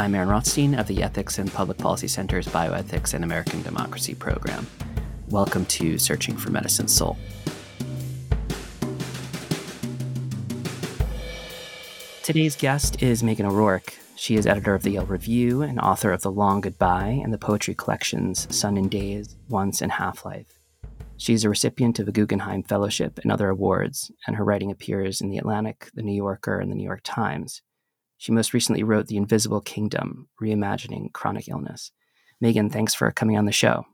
I'm Aaron Rothstein of the Ethics and Public Policy Center's Bioethics and American Democracy program. Welcome to Searching for Medicine's Soul. Today's guest is Meghan O'Rourke. She is editor of the Yale Review and author of The Long Goodbye and the poetry collections Sun in Days, Once, and Half Life. She is a recipient of a Guggenheim Fellowship and other awards, and her writing appears in The Atlantic, The New Yorker, and The New York Times. She most recently wrote The Invisible Kingdom Reimagining Chronic Illness. Meghan, thanks for coming on the show.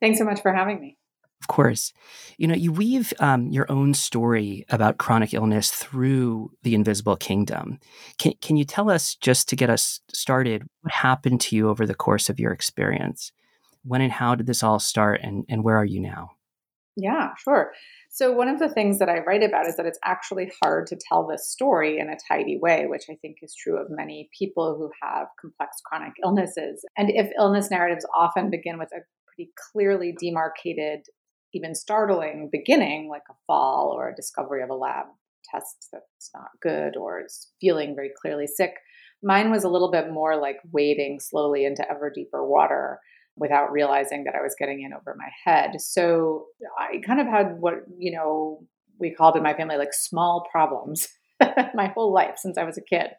Thanks so much for having me. Of course. You know, you weave um, your own story about chronic illness through the invisible kingdom. Can, can you tell us, just to get us started, what happened to you over the course of your experience? when and how did this all start and, and where are you now? Yeah, sure. So, one of the things that I write about is that it's actually hard to tell this story in a tidy way, which I think is true of many people who have complex chronic illnesses. And if illness narratives often begin with a pretty clearly demarcated, even startling beginning, like a fall or a discovery of a lab test that's not good or is feeling very clearly sick, mine was a little bit more like wading slowly into ever deeper water without realizing that I was getting in over my head. So I kind of had what, you know, we called in my family like small problems my whole life since I was a kid.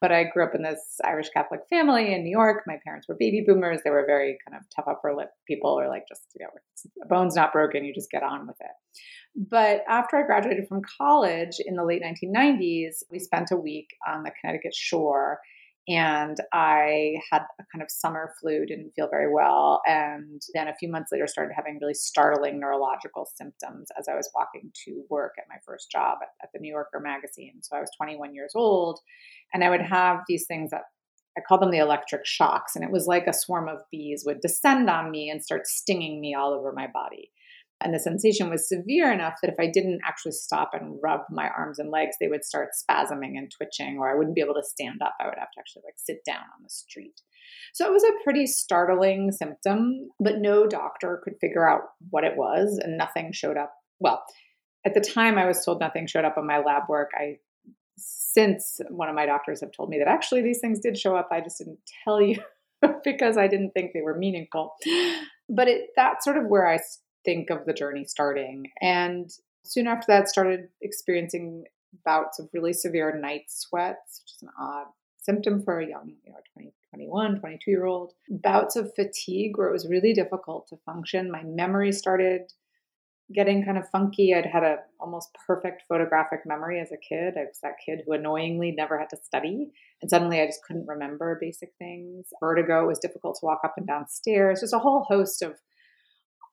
But I grew up in this Irish Catholic family in New York. My parents were baby boomers. They were very kind of tough upper lip people, or like just, you know, bone's not broken, you just get on with it. But after I graduated from college in the late 1990s, we spent a week on the Connecticut shore and I had a kind of summer flu, didn't feel very well. And then a few months later, started having really startling neurological symptoms as I was walking to work at my first job at, at the New Yorker magazine. So I was 21 years old, and I would have these things that I call them the electric shocks. And it was like a swarm of bees would descend on me and start stinging me all over my body. And the sensation was severe enough that if I didn't actually stop and rub my arms and legs, they would start spasming and twitching, or I wouldn't be able to stand up. I would have to actually like sit down on the street. So it was a pretty startling symptom, but no doctor could figure out what it was, and nothing showed up. Well, at the time I was told nothing showed up on my lab work. I since one of my doctors have told me that actually these things did show up. I just didn't tell you because I didn't think they were meaningful. But it that's sort of where I think of the journey starting. And soon after that, started experiencing bouts of really severe night sweats, which is an odd symptom for a young, you know, 20, 21, 22 year old. Bouts of fatigue where it was really difficult to function. My memory started getting kind of funky. I'd had a almost perfect photographic memory as a kid. I was that kid who annoyingly never had to study. And suddenly I just couldn't remember basic things. Vertigo was difficult to walk up and down stairs. Just a whole host of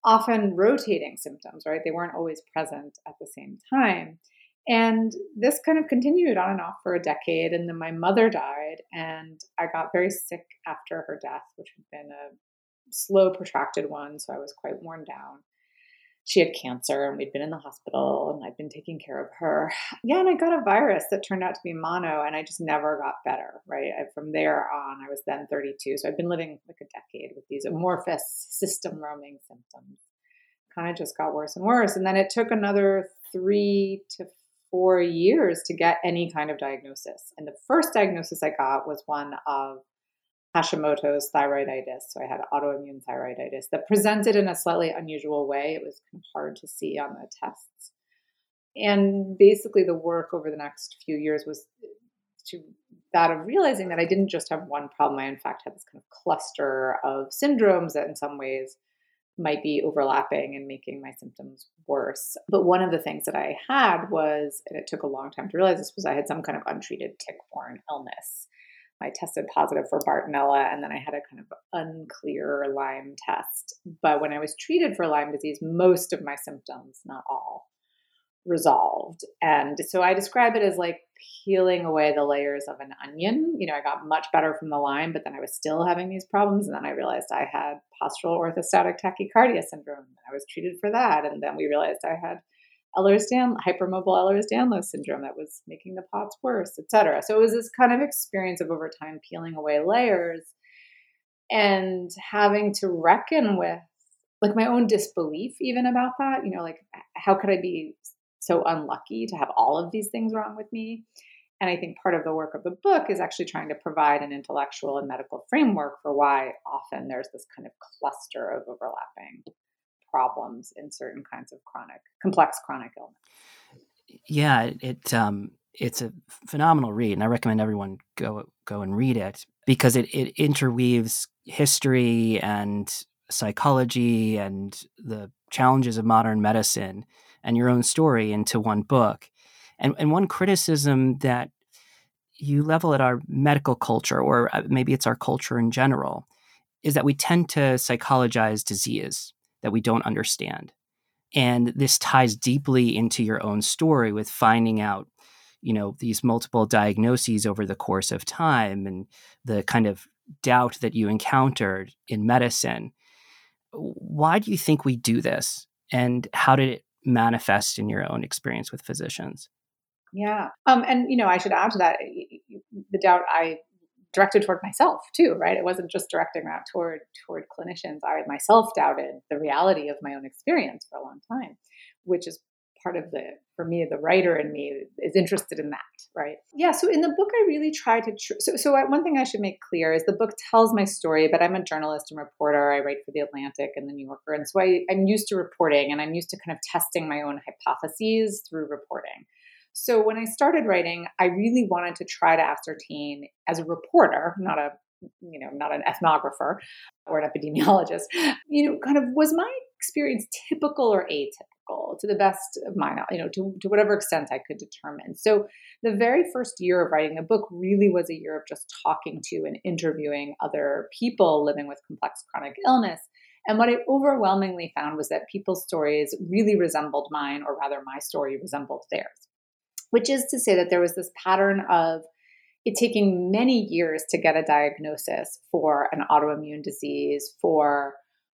often rotating symptoms, right? They weren't always present at the same time. And this kind of continued on and off for a decade. And then my mother died, and I got very sick after her death, which had been a slow, protracted one. So I was quite worn down she had cancer and we'd been in the hospital and I'd been taking care of her. Yeah, and I got a virus that turned out to be mono and I just never got better, right? I, from there on, I was then 32. So I'd been living like a decade with these amorphous system roaming symptoms. Kind of just got worse and worse. And then it took another three to four years to get any kind of diagnosis. And the first diagnosis I got was one of Hashimoto's thyroiditis. So I had autoimmune thyroiditis that presented in a slightly unusual way. It was kind of hard to see on the tests. And basically, the work over the next few years was to that of realizing that I didn't just have one problem. I, in fact, had this kind of cluster of syndromes that, in some ways, might be overlapping and making my symptoms worse. But one of the things that I had was, and it took a long time to realize this, was I had some kind of untreated tick borne illness. I tested positive for Bartonella and then I had a kind of unclear Lyme test. But when I was treated for Lyme disease, most of my symptoms, not all, resolved. And so I describe it as like peeling away the layers of an onion. You know, I got much better from the Lyme, but then I was still having these problems. And then I realized I had postural orthostatic tachycardia syndrome. I was treated for that. And then we realized I had Ehlers-Danlos, hypermobile Ehlers-Danlos syndrome that was making the POTS worse, etc. So it was this kind of experience of over time peeling away layers and having to reckon with like my own disbelief even about that. You know, like how could I be so unlucky to have all of these things wrong with me? And I think part of the work of the book is actually trying to provide an intellectual and medical framework for why often there's this kind of cluster of overlapping problems in certain kinds of chronic, complex chronic illness. Yeah, it um, it's a phenomenal read, and I recommend everyone go go and read it because it it interweaves history and psychology and the challenges of modern medicine and your own story into one book. And and one criticism that you level at our medical culture, or uh, maybe it's our culture in general, is that we tend to psychologize disease that we don't understand. And this ties deeply into your own story with finding out, you know, these multiple diagnoses over the course of time and the kind of doubt that you encountered in medicine. Why do you think we do this? And how did it manifest in your own experience with physicians? Yeah. Um, and, you know, I should add to that the doubt I directed toward myself too, right? It wasn't just directing that toward toward clinicians. I myself doubted the reality of my own experience for a long time, which is part of the for me the writer in me is interested in that right yeah so in the book i really try to tr- so, so uh, one thing i should make clear is the book tells my story but i'm a journalist and reporter i write for the atlantic and the new yorker and so I, i'm used to reporting and i'm used to kind of testing my own hypotheses through reporting so when I started writing, I really wanted to try to ascertain as a reporter, not a you know, not an ethnographer or an epidemiologist, you know, kind of was my experience typical or atypical to the best of my you know, to, to whatever extent I could determine. So the very first year of writing the book really was a year of just talking to and interviewing other people living with complex chronic illness. And what I overwhelmingly found was that people's stories really resembled mine, or rather, my story resembled theirs which is to say that there was this pattern of it taking many years to get a diagnosis for an autoimmune disease, for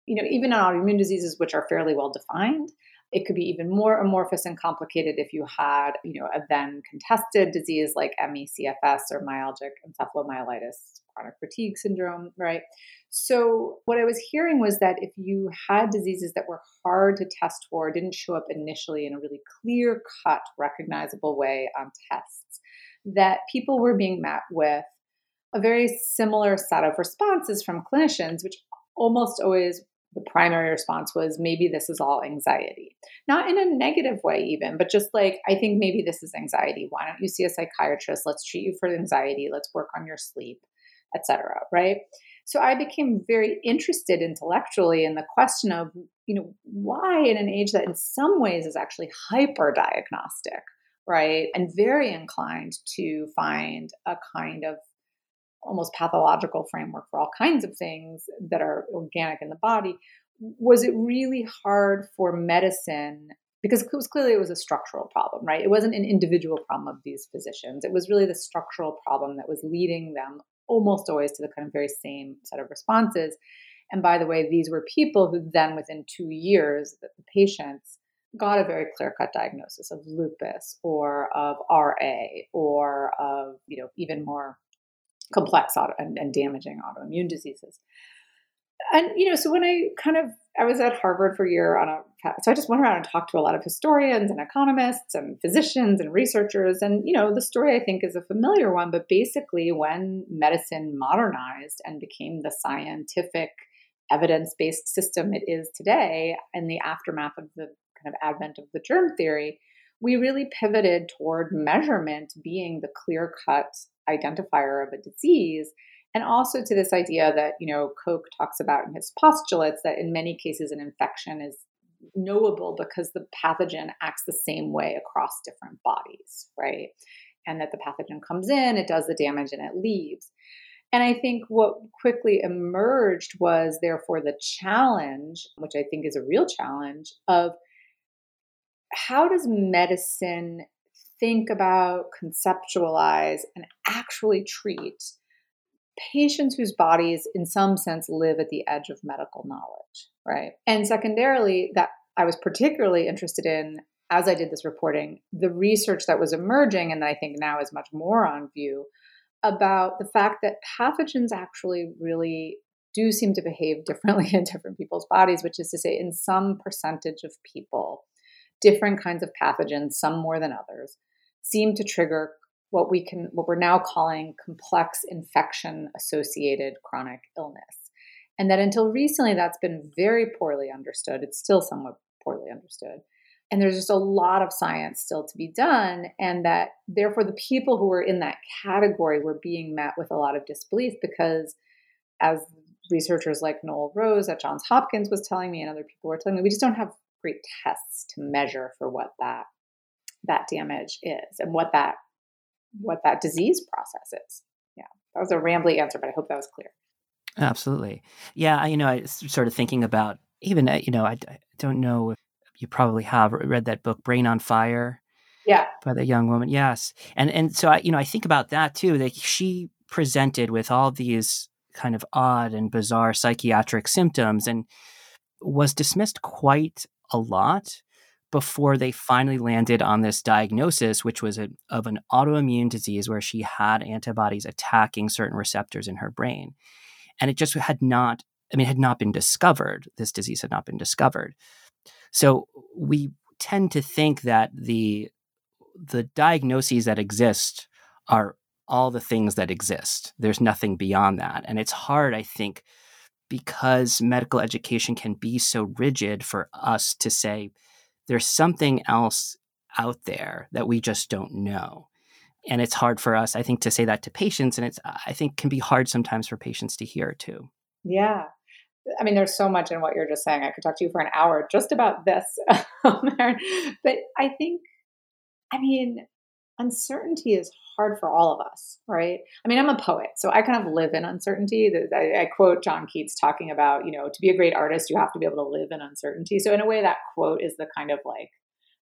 you know, even autoimmune diseases which are fairly well defined. It could be even more amorphous and complicated if you had, you know, a then contested disease like ME/CFS or myalgic encephalomyelitis, chronic fatigue syndrome, right? So, what I was hearing was that if you had diseases that were hard to test for, didn't show up initially in a really clear cut, recognizable way on tests, that people were being met with a very similar set of responses from clinicians, which almost always the primary response was maybe this is all anxiety. Not in a negative way, even, but just like, I think maybe this is anxiety. Why don't you see a psychiatrist? Let's treat you for anxiety. Let's work on your sleep, etc. Right. So I became very interested intellectually in the question of, you know, why in an age that in some ways is actually hyper diagnostic, right? And very inclined to find a kind of almost pathological framework for all kinds of things that are organic in the body. Was it really hard for medicine? Because it was clearly it was a structural problem, right? It wasn't an individual problem of these physicians. It was really the structural problem that was leading them almost always to the kind of very same set of responses. And by the way, these were people who then, within two years, the patients got a very clear cut diagnosis of lupus or of RA or of, you know, even more complex auto- and, and damaging autoimmune diseases. And you know, so when I kind of I was at Harvard for a year on a so I just went around and talked to a lot of historians and economists and physicians and researchers. And you know the story I think is a familiar one but basically when medicine modernized and became the scientific evidence-based system it is today in the aftermath of the kind of advent of the germ theory we really pivoted toward measurement being the clear-cut identifier of a disease. And also to this idea that you know koch talks about in his postulates that in many cases an infection is knowable because the pathogen acts the same way across different bodies right? And that the pathogen comes in it does the damage and it leaves. And i think what quickly emerged was therefore the challenge which i think is a real challenge of how does medicine think about conceptualize and actually treat patients whose bodies, in some sense, live at the edge of medical knowledge, right? And secondarily, that I was particularly interested in as I did this reporting, the research that was emerging, and that I think now is much more on view, about the fact that pathogens actually really do seem to behave differently in different people's bodies, which is to say, in some percentage of people, different kinds of pathogens, some more than others, seem to trigger what we can what we're now calling complex infection associated chronic illness. And that until recently that's been very poorly understood. It's still somewhat poorly understood. And there's just a lot of science still to be done and that therefore the people who were in that category were being met with a lot of disbelief because as researchers like Noel Rose at Johns Hopkins was telling me and other people were telling me we just don't have great tests to measure for what that that damage is and what that what that disease process is. Yeah, that was a rambly answer, but I hope that was clear. Absolutely. Yeah, I you know, I sort of thinking about even uh, you know, I, I don't know if you probably have read that book Brain on Fire. Yeah. By the young woman. Yes. And and so I you know, I think about that too. That she presented with all these kind of odd and bizarre psychiatric symptoms and was dismissed quite a lot before they finally landed on this diagnosis, which was a, of an autoimmune disease where she had antibodies attacking certain receptors in her brain. And it just had not, I mean, had not been discovered. This disease had not been discovered. So we tend to think that the the diagnoses that exist are all the things that exist. There's nothing beyond that. And it's hard, I think, because medical education can be so rigid for us to say, there's something else out there that we just don't know. And it's hard for us, I think, to say that to patients. And it's, I think, can be hard sometimes for patients to hear too. Yeah. I mean, there's so much in what you're just saying. I could talk to you for an hour just about this. Um, but I think, I mean, uncertainty is hard for all of us, right? I mean, I'm a poet, so I kind of live in uncertainty. I, I, quote John Keats talking about, you know, to be a great artist, you have to be able to live in uncertainty. So, in a way, that quote is the kind of like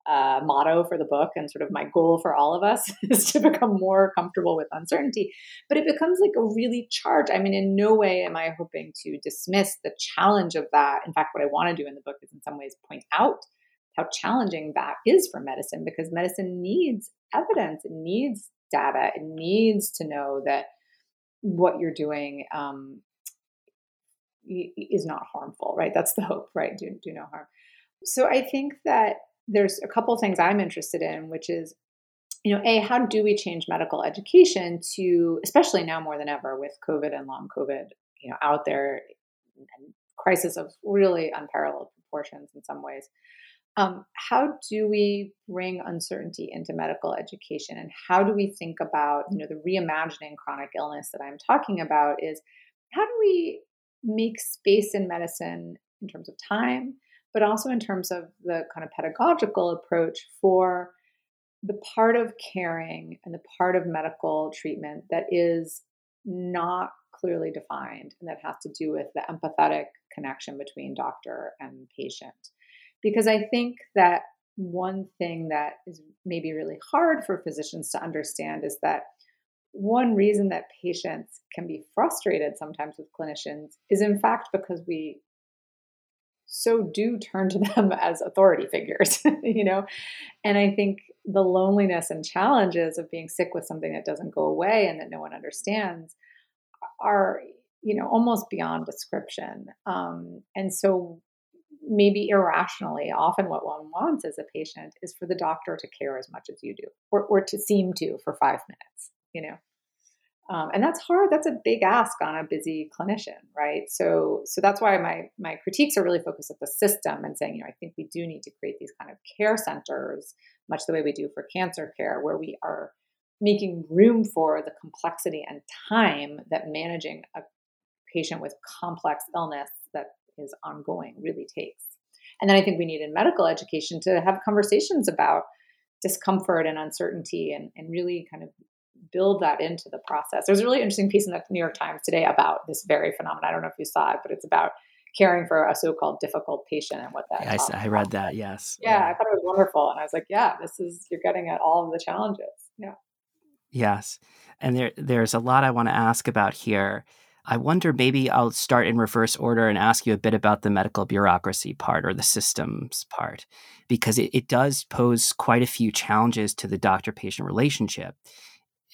uh, motto for the book, and sort of my goal for all of us is to become more comfortable with uncertainty. But it becomes like a really charged. I mean, in no way am I hoping to dismiss the challenge of that. In fact, what I want to do in the book is, in some ways, point out how challenging that is for medicine because medicine needs evidence, it needs data, it needs to know that what you're doing um, is not harmful, right? That's the hope, right? Do, do no harm. So I think that there's a couple things I'm interested in, which is, you know, A, how do we change medical education to, especially now more than ever with COVID and long COVID, you know, out there, crisis of really unparalleled proportions in some ways. Um, how do we bring uncertainty into medical education, and how do we think about you know the reimagining chronic illness that I'm talking about? Is how do we make space in medicine in terms of time, but also in terms of the kind of pedagogical approach for the part of caring and the part of medical treatment that is not clearly defined and that has to do with the empathetic connection between doctor and patient because I think that one thing that is maybe really hard for physicians to understand is that one reason that patients can be frustrated sometimes with clinicians is in fact because we so do turn to them as authority figures, you know? And I think the loneliness and challenges of being sick with something that doesn't go away and that no one understands are, you know, almost beyond description. Um, and so maybe irrationally, often what one wants as a patient is for the doctor to care as much as you do, or, or to seem to for five minutes, you know. Um, and that's hard. That's a big ask on a busy clinician, right? So, so that's why my my critiques are really focused at the system and saying, you know, I think we do need to create these kind of care centers, much the way we do for cancer care, where we are making room for the complexity and time that managing a patient with complex illness is ongoing really takes. And then I think we need in medical education to have conversations about discomfort and uncertainty and, and really kind of build that into the process. There's a really interesting piece in the New York Times today about this very phenomenon. I don't know if you saw it, but it's about caring for a so-called difficult patient and what that. Yeah, I, I, read that. Yes. Yeah, yeah, I thought it was wonderful, and I was like, yeah, this is you're getting at all of the challenges. Yeah. Yes, and there there's a lot I want to ask about here. I wonder maybe I'll start in reverse order and ask you a bit about the medical bureaucracy part or the systems part, because it, it does pose quite a few challenges to the doctor patient relationship.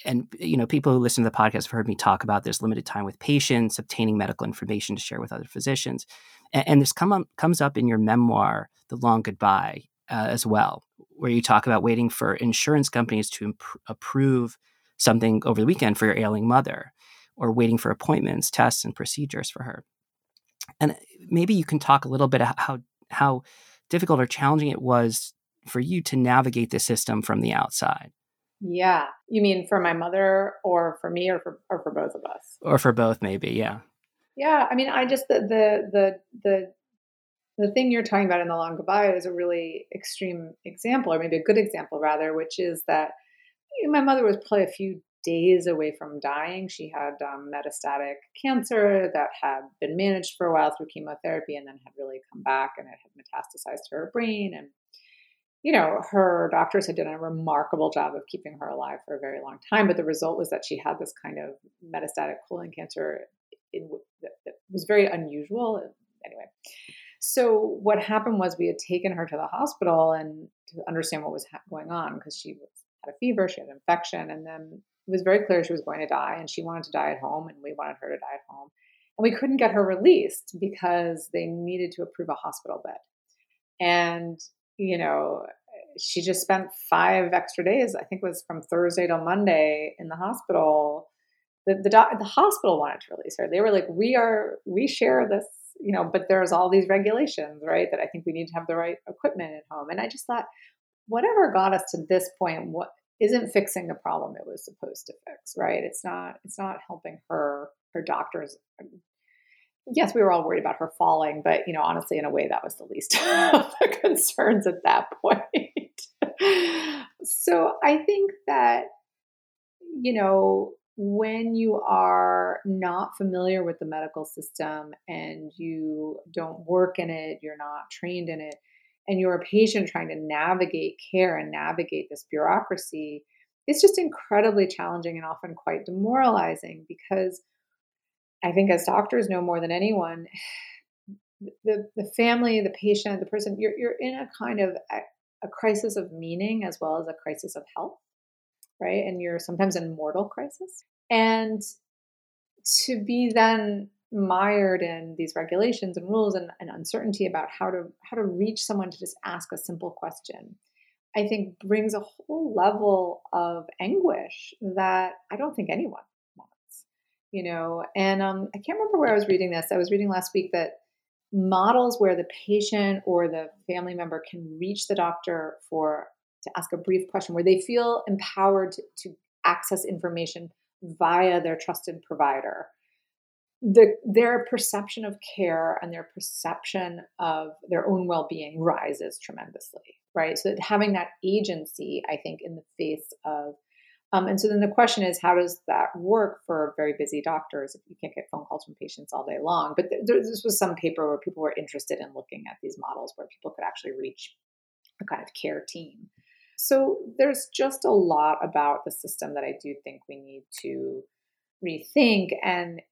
And you know, people who listen to the podcast have heard me talk about this limited time with patients, obtaining medical information to share with other physicians, and, and this come up, comes up in your memoir, "The Long Goodbye," uh, as well, where you talk about waiting for insurance companies to imp- approve something over the weekend for your ailing mother or waiting for appointments, tests, and procedures for her. And uh, maybe you can talk a little bit how how difficult or challenging it was for you to navigate the system from the outside. Yeah. You mean for my mother or for me or for or for both of us? Or for both maybe, yeah. Yeah, I mean I just the the the the the thing you're talking about in the long goodbye is a really extreme example, or maybe a good example rather, which is that my mother was probably a few days away from dying. She had um, metastatic cancer that had been managed for a while through chemotherapy and then had really come back and it had metastasized to her brain. And, you know, her doctors had done a remarkable job of keeping her alive for a very long time. But the result was that she had this kind of metastatic colon cancer in, that, was very unusual. Anyway. So what happened was we had taken her to the hospital and to understand what was going on because she had a fever, she had an infection, and then it was very clear she was going to die, and she wanted to die at home, and we wanted her to die at home, and we couldn't get her released because they needed to approve a hospital bed, and you know she just spent five extra days. I think it was from Thursday till Monday in the hospital. The the, doc, the hospital wanted to release her. They were like, "We are we share this you know, but there's all these regulations, right? That I think we need to have the right equipment at home. And I just thought, whatever got us to this point, what isn't fixing the problem it was supposed to fix, right? It's not, it's not helping her, her doctors. Yes, we were all worried about her falling, but you know, honestly, in a way, that was the least of the concerns at that point. so I think that, you know, when you are not familiar with the medical system and you don't work in it, you're not trained in it, and you're a patient trying to navigate care and navigate this bureaucracy, it's just incredibly challenging and often quite demoralizing because I think as doctors know more than anyone, the, the family, the patient, the person, you're, you're in a kind of a, a crisis of meaning as well as a crisis of health right? And you're sometimes in mortal crisis. And to be then mired in these regulations and rules and, and, uncertainty about how to how to reach someone to just ask a simple question i think brings a whole level of anguish that i don't think anyone wants you know? And um, i can't remember where i was reading this. I was reading last week that models where the patient or the family member can reach the doctor for to ask a brief question where they feel empowered to, to access information via their trusted provider the, their perception of care and their perception of their own well-being rises tremendously right so having that agency i think in the face of um, and so then the question is how does that work for very busy doctors if you can't get phone calls from patients all day long but th- this was some paper where people were interested in looking at these models where people could actually reach a kind of care team so there's just a lot about the system that I do think we need to rethink. And,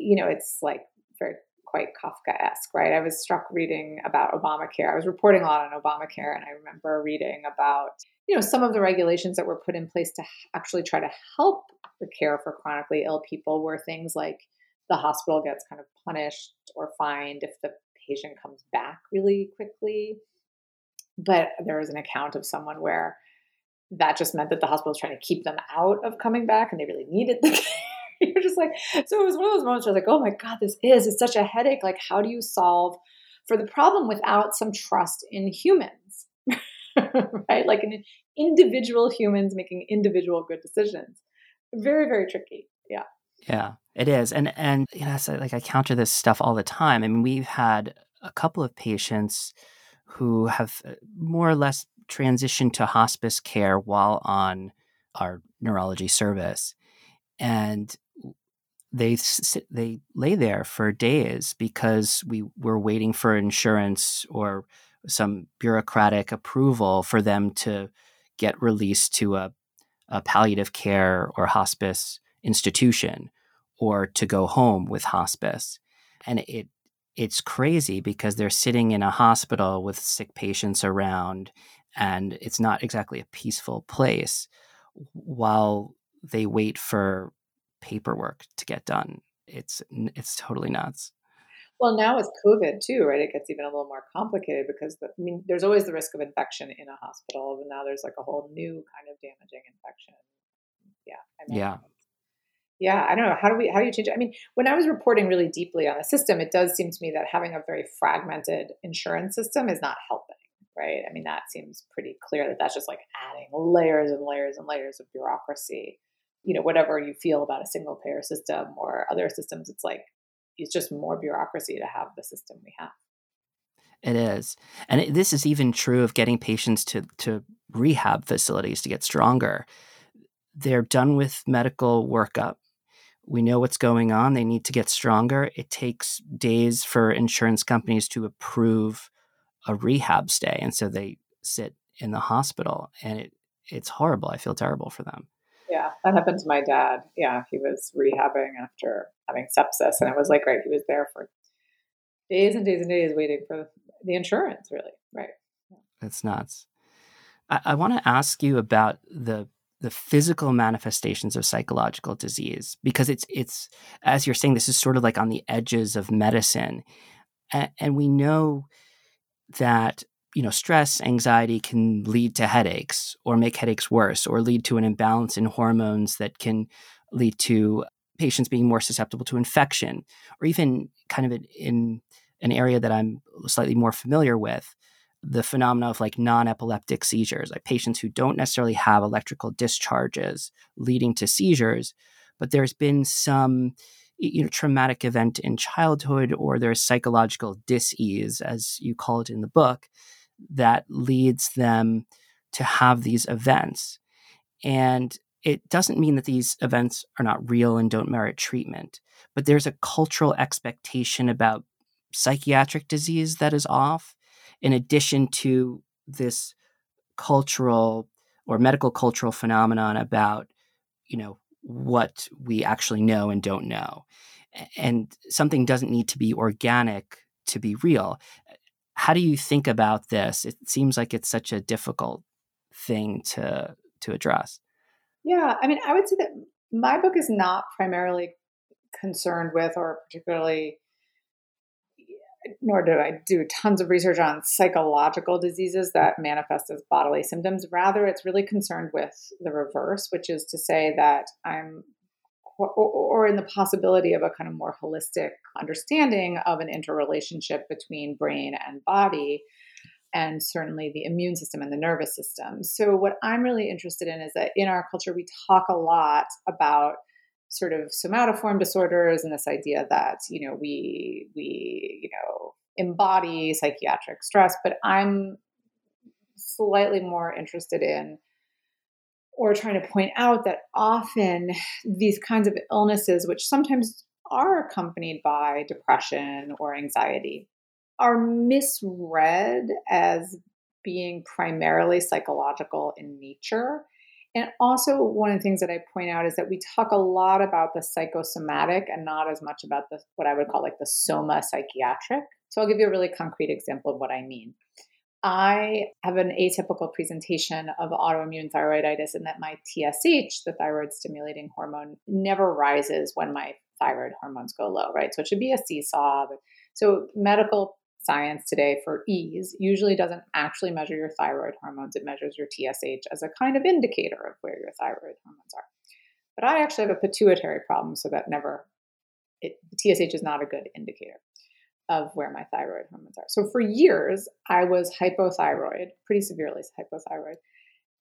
you know, it's like very quite Kafka-esque, right? I was struck reading about Obamacare. I was reporting a lot on Obamacare, and I remember reading about, you know, some of the regulations that were put in place to actually try to help the care for chronically ill people were things like the hospital gets kind of punished or fined if the patient comes back really quickly but there was an account of someone where that just meant that the hospital was trying to keep them out of coming back and they really needed the. You're just like, so it was one of those moments where I was like, oh my God, this is, it's such a headache. Like, how do you solve for the problem without some trust in humans? right? Like in individual humans making individual good decisions. Very, very tricky. Yeah. Yeah, it is. And, and, you know, so like I counter this stuff all the time. I mean, we've had a couple of patients who have uh, more or less transitioned to hospice care while on our neurology service. And they sit, they lay there for days because we were waiting for insurance or some bureaucratic approval for them to get released to a, a palliative care or hospice institution or to go home with hospice. And it it's crazy because they're sitting in a hospital with sick patients around and it's not exactly a peaceful place while they wait for paperwork to get done it's it's totally nuts well now with covid too right it gets even a little more complicated because the, i mean there's always the risk of infection in a hospital but now there's like a whole new kind of damaging infection Yeah. yeah. Yeah, I don't know. How do we how do you change it? I mean, when I was reporting really deeply on the system, it does seem to me that having a very fragmented insurance system is not helping, right? I mean, that seems pretty clear that that's just like adding layers and layers and layers of bureaucracy. You know, whatever you feel about a single payer system or other systems, it's like it's just more bureaucracy to have the system we have. It is. And it, this is even true of getting patients to, to rehab facilities to get stronger. They're done with medical workup. We know what's going on. They need to get stronger. It takes days for insurance companies to approve a rehab stay. And so they sit in the hospital and it, it's horrible. I feel terrible for them. Yeah, that happened to my dad. Yeah, he was rehabbing after having sepsis, and it was like, right, he was there for days and days and days waiting for the insurance, really. Right. It's nuts. I, I want to ask you about the the physical manifestations of psychological disease because it's it's as you're saying this is sort of like on the edges of medicine and we know that you know stress anxiety can lead to headaches or make headaches worse or lead to an imbalance in hormones that can lead to patients being more susceptible to infection or even kind of in, an area that I'm slightly more familiar with, the phenomena of like non-epileptic seizures, like patients who don't necessarily have electrical discharges leading to seizures, but there's been some you know traumatic event in childhood or there's psychological dis-ease as you call it in the book that leads them to have these events and it doesn't mean that these events are not real and don't merit treatment but there's a cultural expectation about psychiatric disease that is off, in addition to this cultural or medical cultural phenomenon about, you know, what we actually know and don't know. And something doesn't need to be organic to be real. How do you think about this? It seems like it's such a difficult thing to to address. Yeah, I mean, I would say that my book is not primarily concerned with or particularly nor do I do tons of research on psychological diseases that manifest as bodily symptoms. Rather, it's really concerned with the reverse, which is to say that I'm, or, or in the possibility of a kind of more holistic understanding of an interrelationship between brain and body, and certainly the immune system and the nervous system. So, what I'm really interested in is that in our culture, we talk a lot about sort of somatoform disorders and this idea that you know we we you know embody psychiatric stress but i'm slightly more interested in or trying to point out that often these kinds of illnesses which sometimes are accompanied by depression or anxiety are misread as being primarily psychological in nature and also, one of the things that I point out is that we talk a lot about the psychosomatic and not as much about the what I would call like the soma psychiatric. So I'll give you a really concrete example of what I mean. I have an atypical presentation of autoimmune thyroiditis in that my TSH, the thyroid stimulating hormone, never rises when my thyroid hormones go low, right? So it should be a seesaw. So medical science today for ease usually doesn't actually measure your thyroid hormones. It measures your TSH as a kind of indicator of where your thyroid hormones are. But I actually have a pituitary problem, so that never, it, TSH is not a good indicator of where my thyroid hormones are. So for years, I was hypothyroid, pretty severely hypothyroid.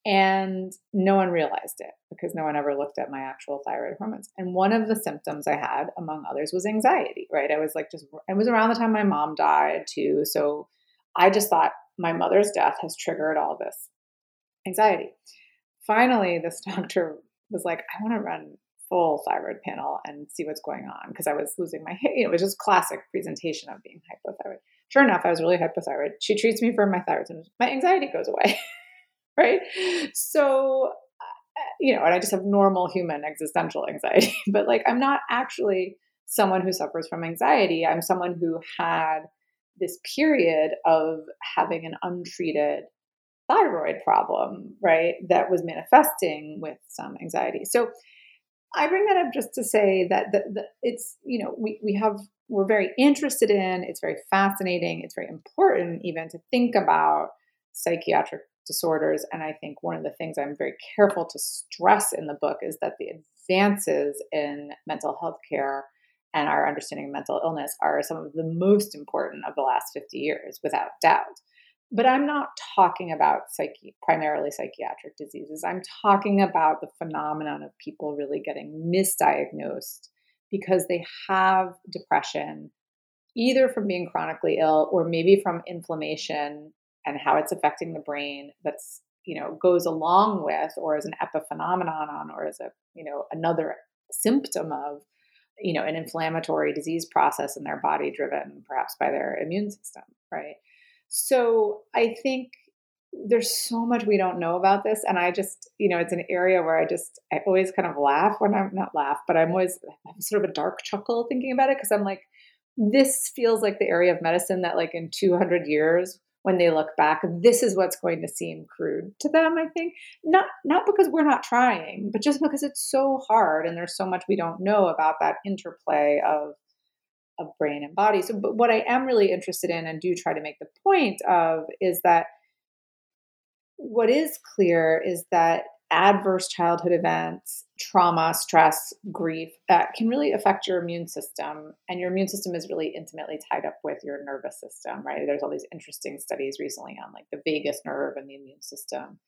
And no one realized it because no one ever looked at my actual thyroid hormones. And one of the symptoms I had, among others, was anxiety, right? I was like, just, it was around the time my mom died too. So I just thought my mother's death has triggered all this anxiety. Finally, this doctor was like, I want to run full thyroid panel and see what's going on because I was losing my hair. You know, it was just classic presentation of being hypothyroid. Sure enough, I was really hypothyroid. She treats me for my thyroid symptoms. My anxiety goes away. right? So, uh, you know, and I just have normal human existential anxiety, but like I'm not actually someone who suffers from anxiety. I'm someone who had this period of having an untreated thyroid problem, right? That was manifesting with some anxiety. So I bring that up just to say that the, the, it's, you know, we, we have, we're very interested in, it's very fascinating, it's very important even to think about psychiatric disorders. And I think one of the things I'm very careful to stress in the book is that the advances in mental health care and our understanding of mental illness are some of the most important of the last 50 years, without doubt. But I'm not talking about psyche, primarily psychiatric diseases. I'm talking about the phenomenon of people really getting misdiagnosed because they have depression, either from being chronically ill or maybe from inflammation and how it's affecting the brain that's you know goes along with or as an epiphenomenon on or as a you know another symptom of you know an inflammatory disease process in their body driven perhaps by their immune system right so i think there's so much we don't know about this and i just you know it's an area where i just i always kind of laugh when i'm not laugh but i'm always I'm sort of a dark chuckle thinking about it because i'm like this feels like the area of medicine that like in 200 years when they look back this is what's going to seem crude to them i think. Not not because we're not trying but just because it's so hard and there's so much we don't know about that interplay of of brain and body so but what i am really interested in and do try to make the point of is that what is clear is that adverse childhood events, trauma, stress, grief uh, can really affect your immune system. And your immune system is really intimately tied up with your nervous system, right? There's all these interesting studies recently on like the vagus nerve and the immune system.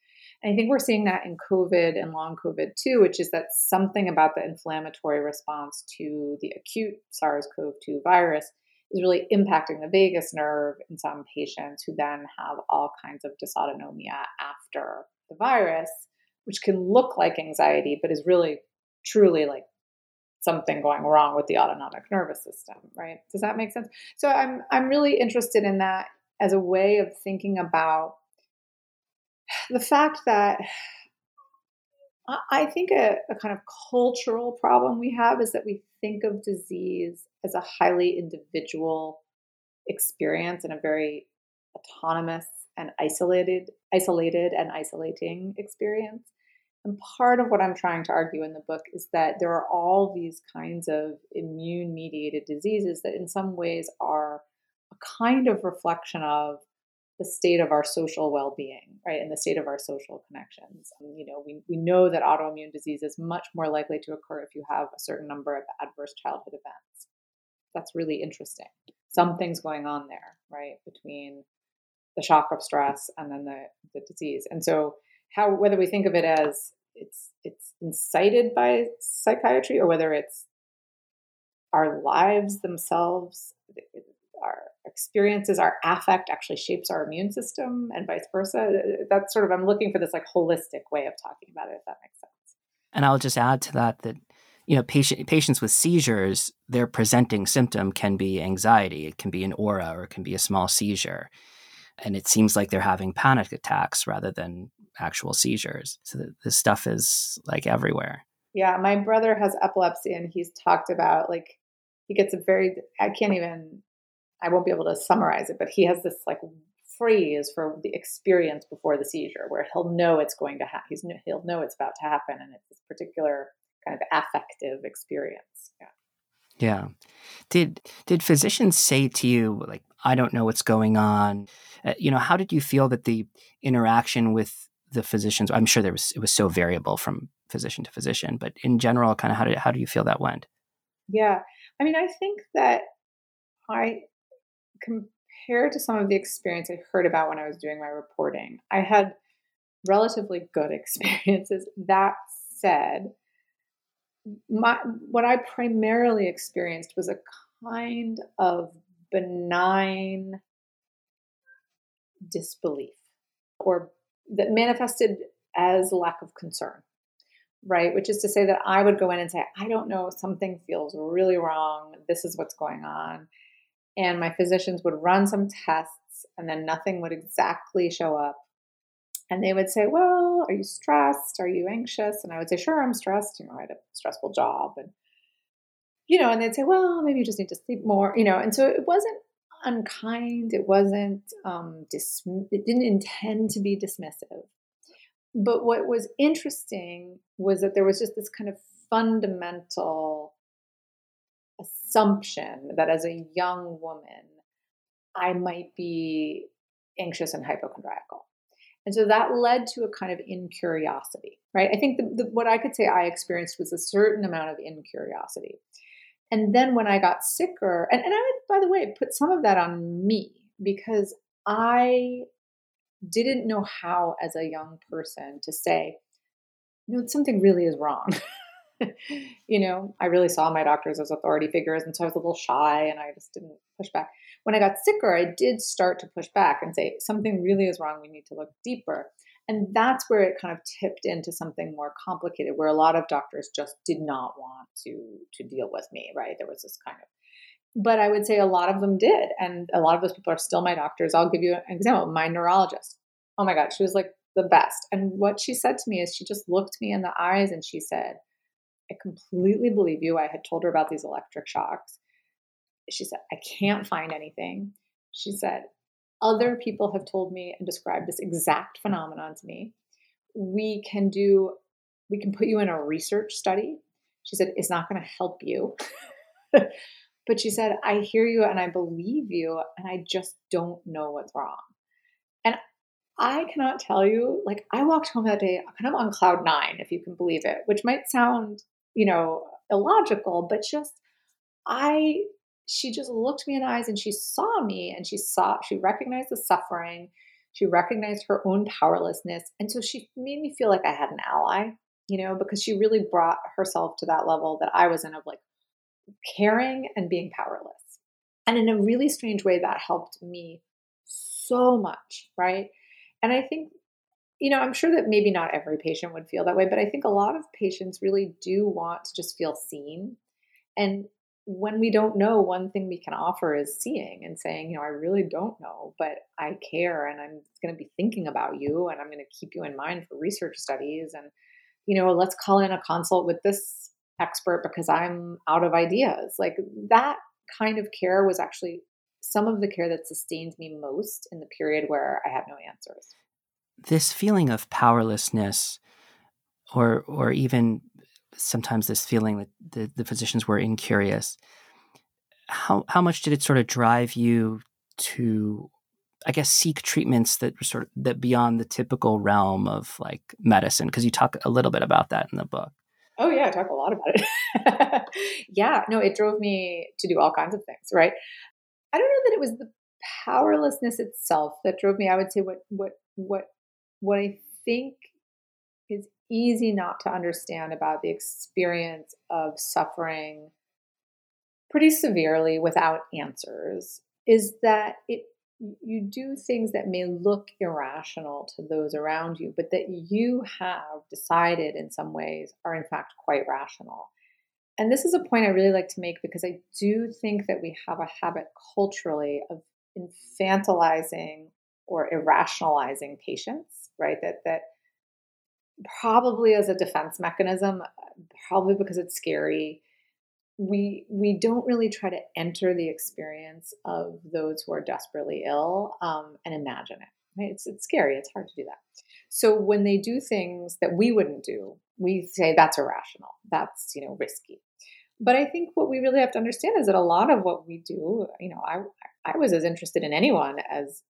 And I think we're seeing that in COVID and long COVID too, which is that something about the inflammatory response to the acute SARS CoV 2 virus is really impacting the vagus nerve in some patients who then have all kinds of dysautonomia after the virus which can look like anxiety, but is really truly like something going wrong with the autonomic nervous system, right? Does that make sense? So I'm I'm really interested in that as a way of thinking about the fact that I think a, a, kind of cultural problem we have is that we think of disease as a highly individual experience and a very autonomous and isolated, isolated and isolating experience. And part of what I'm trying to argue in the book is that there are all these kinds of immune mediated diseases that, in some ways, are a kind of reflection of the state of our social well-being right and the state of our social connections. And, you know we, we know that autoimmune disease is much more likely to occur if you have a certain number of adverse childhood events. That's really interesting. Something's going on there right between the shock of stress and then the, the disease. And so how whether we think of it as it's it's incited by psychiatry or whether it's our lives themselves, our experiences, our affect actually shapes our immune system and vice versa. That's sort of I'm looking for this like holistic way of talking about it, if that makes sense. And I'll just add to that that you know patient, patients with seizures, their presenting symptom can be anxiety, it can be an aura, or it can be a small seizure and it seems like they're having panic attacks rather than actual seizures. So this stuff is like everywhere. Yeah, my brother has epilepsy, and he's talked about like he gets a very I can't even I won't be able to summarize it, but he has this like phrase for the experience before the seizure where he'll know it's going to happen. He's he'll know it's about to happen, and it's this particular kind of affective experience. Yeah. Yeah. Did did physicians say to you like I don't know what's going on? Uh, you know, how did you feel that the interaction with the physicians? I'm sure there was it was so variable from physician to physician, but in general, kind of how did how do you feel that went? Yeah, I mean, I think that I compared to some of the experience I heard about when I was doing my reporting, I had relatively good experiences. That said, my what I primarily experienced was a kind of benign disbelief or that manifested as lack of concern right? Which is to say that i would go in and say i don't know something feels really wrong. This is what's going on and my physicians would run some tests and then nothing would exactly show up. And they would say well are you stressed? Are you anxious? And i would say sure i'm stressed. You know i had a stressful job. And you know and they'd say well maybe you just need to sleep more you know and so it wasn't unkind. It wasn't, um, dis- it didn't intend to be dismissive. But what was interesting was that there was just this kind of fundamental assumption that as a young woman, I might be anxious and hypochondriacal. And so that led to a kind of incuriosity, right? I think the, the, what I could say I experienced was a certain amount of incuriosity. And then when I got sicker, and, and I would, by the way, put some of that on me because I didn't know how, as a young person, to say, you know, something really is wrong. you know, I really saw my doctors as authority figures, and so I was a little shy and I just didn't push back. When I got sicker, I did start to push back and say, something really is wrong. We need to look deeper. And that's where it kind of tipped into something more complicated, where a lot of doctors just did not want to to deal with me, right? There was this kind of but I would say a lot of them did. And a lot of those people are still my doctors. I'll give you an example. My neurologist. Oh my God, she was like the best. And what she said to me is she just looked me in the eyes and she said, I completely believe you. I had told her about these electric shocks. She said, I can't find anything. She said, other people have told me and described this exact phenomenon to me. We can do, we can put you in a research study. She said, it's not going to help you. But she said, I hear you and I believe you, and I just don't know what's wrong. And I cannot tell you, like, I walked home that day kind of on cloud nine, if you can believe it, which might sound, you know, illogical, but just, I, she just looked me in the eyes and she saw me and she saw, she recognized the suffering. She recognized her own powerlessness. And so she made me feel like I had an ally, you know, because she really brought herself to that level that I was in of like, caring and being powerless. And in a really strange way, that helped me so much, right? And I think, you know, I'm sure that maybe not every patient would feel that way, but I think a lot of patients really do want to just feel seen. And when we don't know, one thing we can offer is seeing and saying, you know, I really don't know, but I care and I'm going to be thinking about you and I'm going to keep you in mind for research studies. And, you know, let's call in a consult with this expert because I'm out of ideas. Like that kind of care was actually some of the care that sustained me most in the period where I had no answers. This feeling of powerlessness, or or even sometimes this feeling that the, the physicians were incurious, how how much did it sort of drive you to I guess seek treatments that were sort of that beyond the typical realm of like medicine? Because you talk a little bit about that in the book. Oh yeah, I talk a lot about it. yeah, no, it drove me to do all kinds of things, right? I don't know that it was the powerlessness itself that drove me. I would say what what what what I think is easy not to understand about the experience of suffering pretty severely without answers is that it you do things that may look irrational to those around you, but that you have decided in some ways are in fact quite rational. And this is a point I really like to make because I do think that we have a habit culturally of infantilizing or irrationalizing patients, right? That that probably as a defense mechanism, probably because it's scary, we we don't really try to enter the experience of those who are desperately ill um, and imagine it. Right? It's it's scary. It's hard to do that. So when they do things that we wouldn't do, we say that's irrational. That's you know risky. But I think what we really have to understand is that a lot of what we do, you know, I I was as interested in anyone as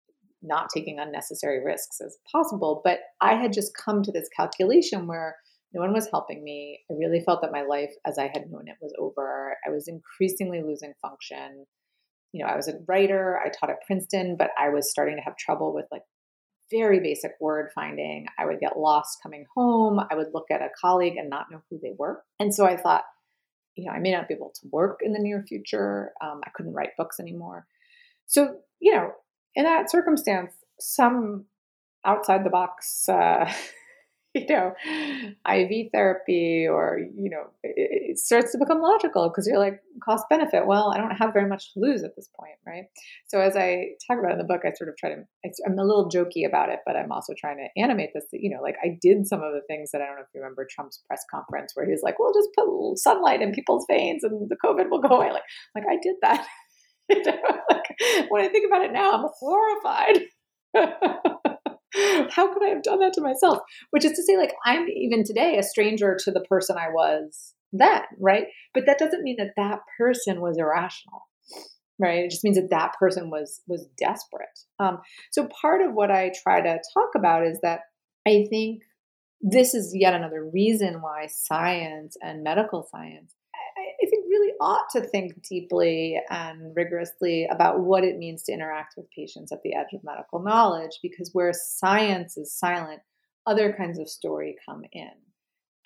not taking unnecessary risks as possible. But I had just come to this calculation where no one was helping me. I really felt that my life as I had known it was over. I was increasingly losing function. You know, I was a writer, I taught at Princeton, but I was starting to have trouble with like very basic word finding. I would get lost coming home. I would look at a colleague and not know who they were. And so I thought, you know, I may not be able to work in the near future. Um, I couldn't write books anymore. So, you know, in that circumstance, some outside the box uh, you know, IV therapy or, you know, it, it starts to become logical because you're like, cost benefit. Well, I don't have very much to lose at this point, right? So, as I talk about in the book, I sort of try to, I'm a little jokey about it, but I'm also trying to animate this. You know, like I did some of the things that I don't know if you remember Trump's press conference where he's like, we'll just put sunlight in people's veins and the COVID will go away. Like, like I did that. like, when I think about it now, I'm horrified. how could I have done that to myself? Which is to say, like, I'm even today a stranger to the person I was then, right? But that doesn't mean that that person was irrational. right? It just means that that person was was desperate. Um, so part of what I try to talk about is that I think this is yet another reason why science and medical science ought to think deeply and rigorously about what it means to interact with patients at the edge of medical knowledge, because where science is silent, other kinds of story come in.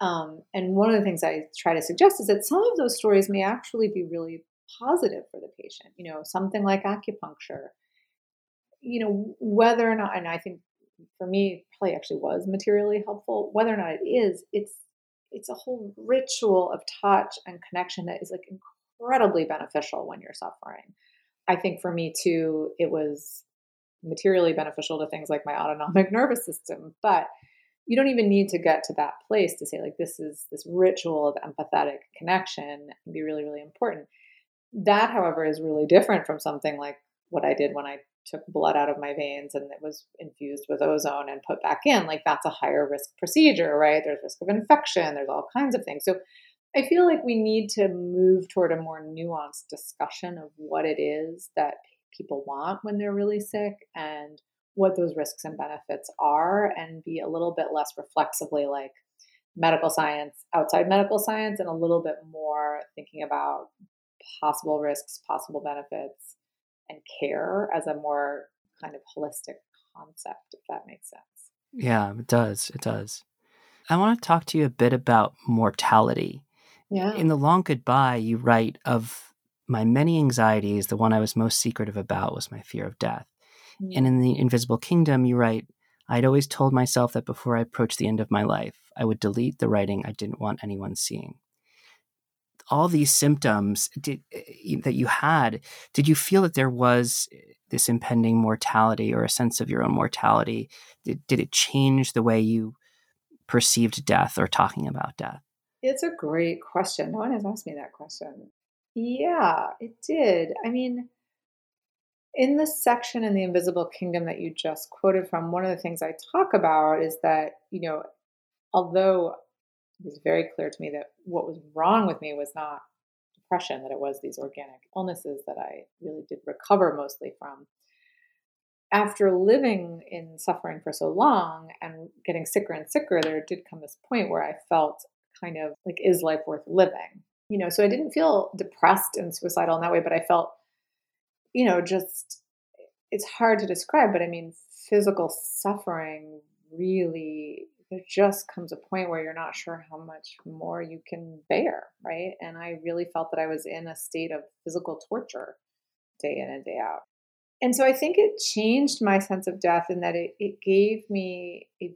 Um, and one of the things I try to suggest is that some of those stories may actually be really positive for the patient. You know, something like acupuncture. You know, whether or not, and I think for me, probably actually was materially helpful. Whether or not it is, it's it's a whole ritual of touch and connection that is like incredibly beneficial when you're suffering. I think for me too, it was materially beneficial to things like my autonomic nervous system, but you don't even need to get to that place to say like this is this ritual of empathetic connection can be really really important that however is really different from something like what i did when i took blood out of my veins and it was infused with ozone and put back in, like that's a higher risk procedure, right? There's risk of infection, there's all kinds of things. So I feel like we need to move toward a more nuanced discussion of what it is that people want when they're really sick and what those risks and benefits are and be a little bit less reflexively like medical science outside medical science and a little bit more thinking about possible risks, possible benefits, and care as a more kind of holistic concept, if that makes sense. Yeah, it does. It does. I want to talk to you a bit about mortality. Yeah. In The Long Goodbye, you write of my many anxieties, the one I was most secretive about was my fear of death. Mm-hmm. And in The Invisible Kingdom, you write, I'd always told myself that before I approached the end of my life, I would delete the writing I didn't want anyone seeing all these symptoms did, eh, that you had, did you feel that there was eh, this impending mortality or a sense of your own mortality? Did, did it change the way you perceived death or talking about death? It's a great question. No one has asked me that question. Yeah, it did. I mean, in the section in the Invisible Kingdom that you just quoted from, one of the things I talk about is that, you know, although it was very clear to me that what was wrong with me was not depression, that it was these organic illnesses that I really did recover mostly from. After living in suffering for so long and getting sicker and sicker, there did come this point where I felt kind of like, is life worth living? You know, so I didn't feel depressed and suicidal in that way, but I felt, you know, just it's hard to describe, but I mean, physical suffering really there just comes a point where you're not sure how much more you can bear, right? And I really felt that I was in a state of physical torture day in and day out. And so I think it changed my sense of death in that it, it gave me a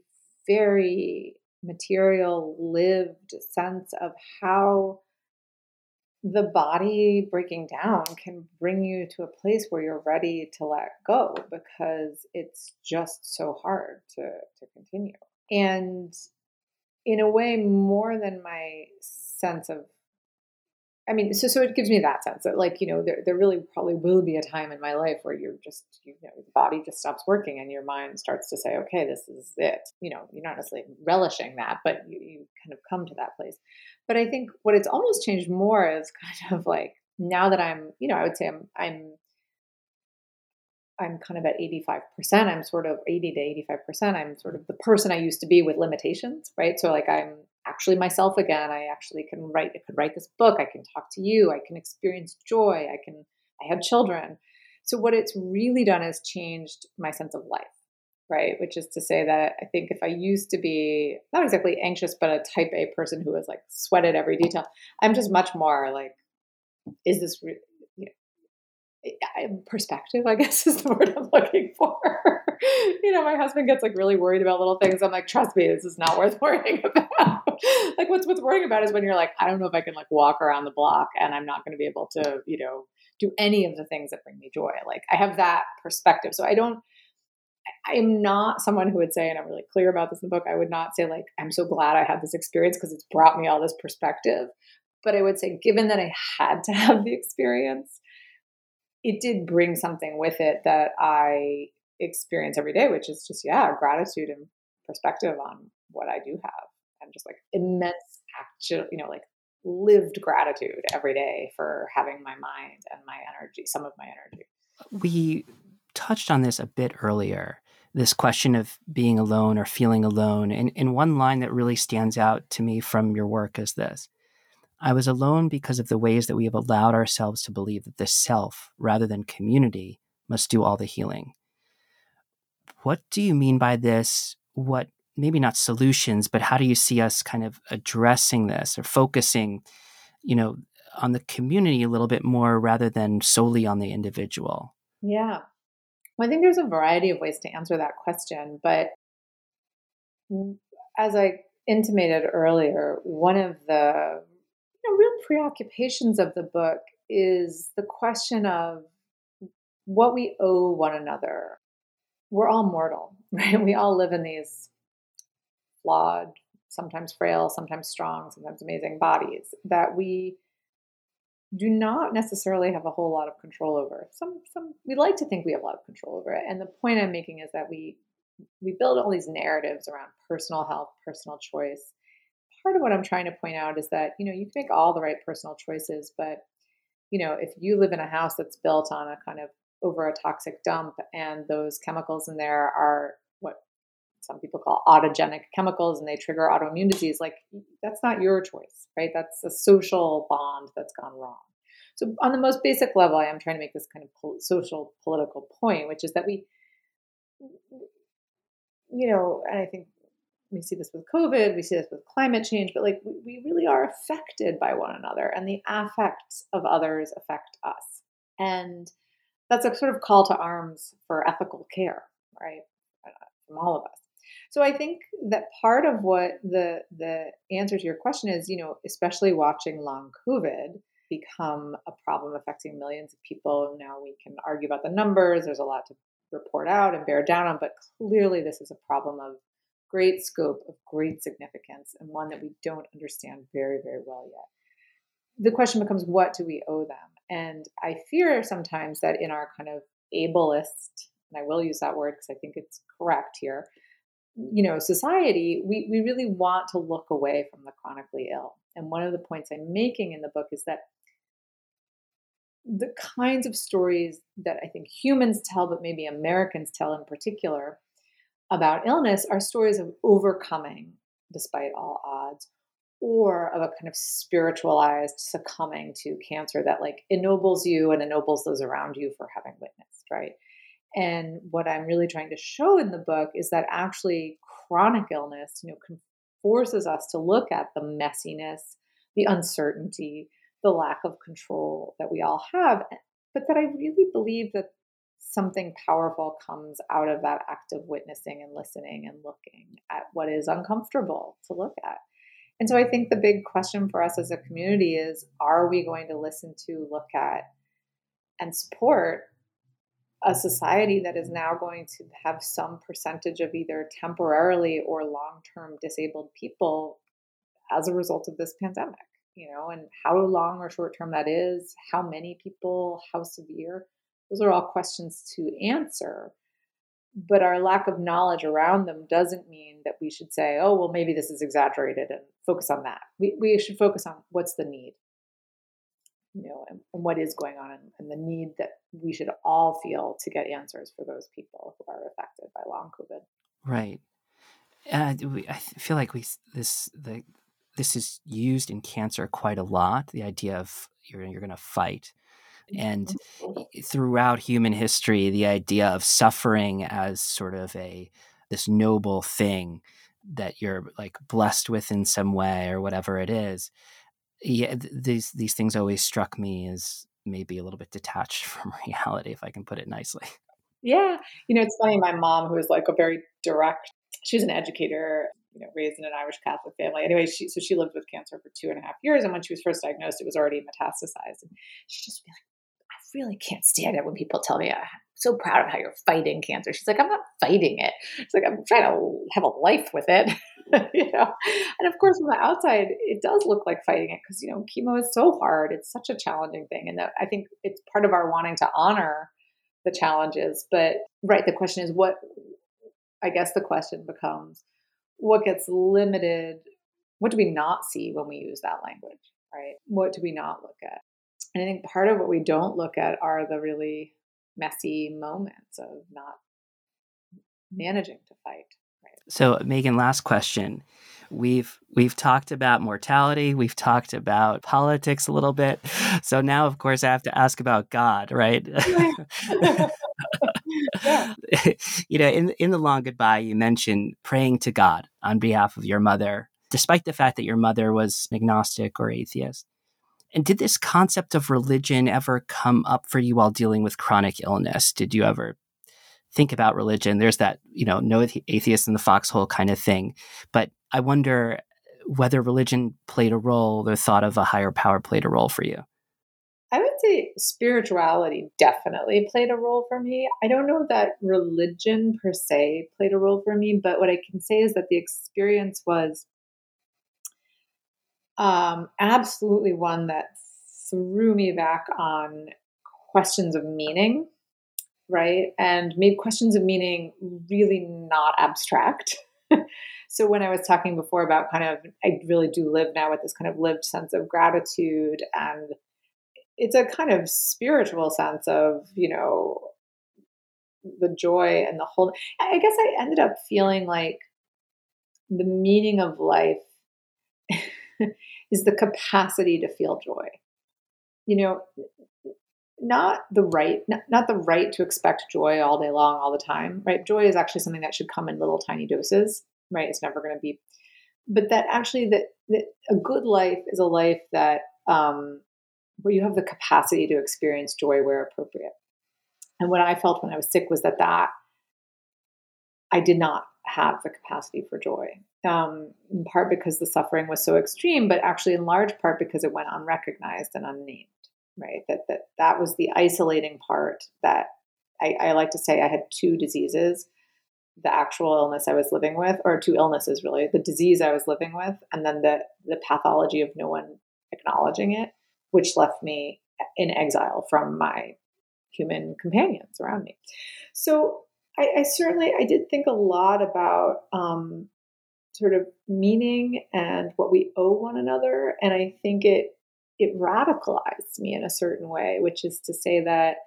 very material, lived sense of how the body breaking down can bring you to a place where you're ready to let go because it's just so hard to, to continue and in a way more than my sense of I mean, so so it gives me that sense that like you know there there really probably will be a time in my life where you're just you know the body just stops working and your mind starts to say okay this is it you know you're not necessarily relishing that but you, you kind of come to that place. But I think what it's almost changed more is kind of like now that I'm you know I would say I'm I'm I'm kind of at 85%. I'm sort of 80 to 85%. I'm sort of the person I used to be with limitations, right? So like I'm actually myself again. I actually can write, I could write this book. I can talk to you. I can experience joy. I can, I have children. So what it's really done is changed my sense of life, right? Which is to say that I think if I used to be not exactly anxious, but a type A person who was like sweated every detail, I'm just much more like, is this, re- perspective, I guess is the word I'm looking for. you know, my husband gets like really worried about little things. I'm like, trust me, this is not worth worrying about. like what's what's worrying about is when you're like, I don't know if I can like walk around the block and I'm not going to be able to, you know, do any of the things that bring me joy. Like I have that perspective. So I don't I am not someone who would say, and I'm really clear about this in the book, I would not say like, I'm so glad I had this experience because it's brought me all this perspective. But I would say, given that I had to have the experience, it did bring something with it that I experience every day, which is just, yeah, gratitude and perspective on what I do have and just like immense actual, you know, like lived gratitude every day for having my mind and my energy, some of my energy. We touched on this a bit earlier this question of being alone or feeling alone. And, and one line that really stands out to me from your work is this I was alone because of the ways that we have allowed ourselves to believe that the self, rather than community, must do all the healing. What do you mean by this? What, maybe not solutions, but how do you see us kind of addressing this or focusing, you know, on the community a little bit more rather than solely on the individual? Yeah. Well, I think there's a variety of ways to answer that question, but as I intimated earlier, one of the know, real preoccupations of the book is the question of what we owe one another. We're all mortal, right? We all live in these flawed, sometimes frail, sometimes strong, sometimes amazing bodies that we do not necessarily have a whole lot of control over. Some some we like to think we have a lot of control over it. And the point I'm making is that we we build all these narratives around personal health, personal choice. Part of what I'm trying to point out is that, you know, you can make all the right personal choices, but you know, if you live in a house that's built on a kind of over a toxic dump and those chemicals in there are what some people call autogenic chemicals and they trigger autoimmune disease like that's not your choice right? That's a social bond that's gone wrong. So on the most basic level i am trying to make this kind of social political point which is that we you know and i think we see this with covid we see this with climate change but like we, we really are affected by one another and the affects of others affect us and that's a sort of call to arms for ethical care right uh, from all of us so I think that part of what the the answer to your question is, you know, especially watching long COVID become a problem affecting millions of people. Now we can argue about the numbers. There's a lot to report out and bear down on, but clearly this is a problem of great scope, of great significance, and one that we don't understand very, very well yet. The question becomes what do we owe them? And I fear sometimes that in our kind of ableist, and I will use that word because I think it's correct here, you know society we, we really want to look away from the chronically ill and one of the points i'm making in the book is that the kinds of stories that i think humans tell but maybe americans tell in particular about illness are stories of overcoming despite all odds or of a kind of spiritualized succumbing to cancer that like ennobles you and ennobles those around you for having witnessed right? And what I'm really trying to show in the book is that actually chronic illness, you know, forces us to look at the messiness, the uncertainty, the lack of control that we all have, but that I really believe that something powerful comes out of that act of witnessing and listening and looking at what is uncomfortable to look at. And so I think the big question for us as a community is are we going to listen to, look at, and support a society that is now going to have some percentage of either temporarily or long term disabled people as a result of this pandemic, you know, and how long or short term that is, how many people, how severe, those are all questions to answer. But our lack of knowledge around them doesn't mean that we should say, oh, well, maybe this is exaggerated and focus on that. We, we should focus on what's the need you know, and, and what is going on and, and, the need that we should all feel to get answers for those people who are affected by long COVID. Right. Uh, I feel like we this the this is used in cancer quite a lot. The idea of you're you're going to fight, and mm-hmm. throughout human history, the idea of suffering as sort of a this noble thing that you're like blessed with in some way or whatever it is yeah, these these things always struck me as maybe a little bit detached from reality, if I can put it nicely. Yeah, you know, it's funny. My mom, who is like a very direct, she's an educator, you know, raised in an Irish Catholic family. Anyway, she so she lived with cancer for two and a half years, and when she was first diagnosed, it was already metastasized. And she just be like, really can't stand it when people tell me I'm so proud of how you're fighting cancer. She's like, I'm not fighting it. It's like I'm trying to have a life with it. you know and of course from the outside it does look like fighting it because you know chemo is so hard it's such a challenging thing and that i think it's part of our wanting to honor the challenges but right the question is what i guess the question becomes what gets limited what do we not see when we use that language right? What do we not look at? And I think part of what we don't look at are the really messy moments of not managing to fight. Right? So, Meghan, last question. We've we've talked about mortality, we've talked about politics a little bit. So now of course I have to ask about God, right? you know, in in the long goodbye you mentioned praying to God on behalf of your mother, despite the fact that your mother was agnostic or atheist. And did this concept of religion ever come up for you while dealing with chronic illness? Did you ever think about religion? There's that, you know, no atheist in the foxhole kind of thing. But I wonder whether religion played a role, the thought of a higher power played a role for you. I would say spirituality definitely played a role for me. I don't know that religion per se played a role for me, but what I can say is that the experience was um, absolutely one that threw me back on questions of meaning, right? And made questions of meaning really not abstract. so when I was talking before about kind of, I really do live now with this kind of lived sense of gratitude and it's a kind of spiritual sense of, you know, the joy and the whole. I guess I ended up feeling like the meaning of life is the capacity to feel joy. You know, not the right, not, not the right to expect joy all day long, all the time, right? Joy is actually something that should come in little tiny doses, right? It's never going to be, but that actually that, that a good life is a life that um, where you have the capacity to experience joy where appropriate. And what I felt when I was sick was that that I did not have the capacity for joy um, in part because the suffering was so extreme, but actually in large part because it went unrecognized and unnamed. Right, that that that was the isolating part. That I, I like to say I had two diseases: the actual illness I was living with, or two illnesses really, the disease I was living with, and then the the pathology of no one acknowledging it, which left me in exile from my human companions around me. So I, I, certainly I did think a lot about um, sort of meaning and what we owe one another. And I think it it radicalized me in a certain way, which is to say that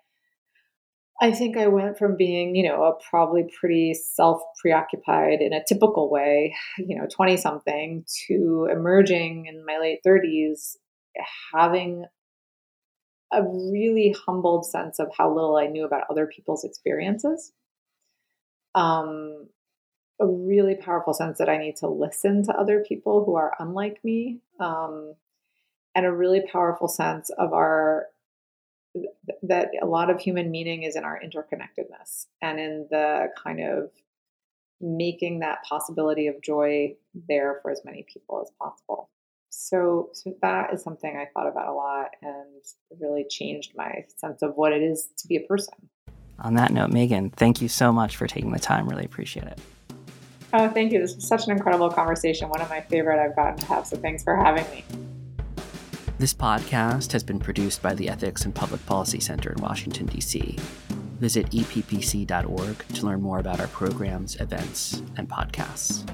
I think I went from being, you know, a probably pretty self preoccupied in a typical way, you know, 20 something, to emerging in my late 30s, having a really humbled sense of how little I knew about other people's experiences. Um, a really powerful sense that I need to listen to other people who are unlike me, um, and a really powerful sense of our that a lot of human meaning is in our interconnectedness and in the kind of making that possibility of joy there for as many people as possible. So, so that is something I thought about a lot and really changed my sense of what it is to be a person. On that note, Meghan, thank you so much for taking the time. Really appreciate it. Oh, thank you. This was such an incredible conversation. One of my favorite I've gotten to have. So thanks for having me. This podcast has been produced by the Ethics and Public Policy Center in Washington, D.C. Visit eppc.org to learn more about our programs, events, and podcasts.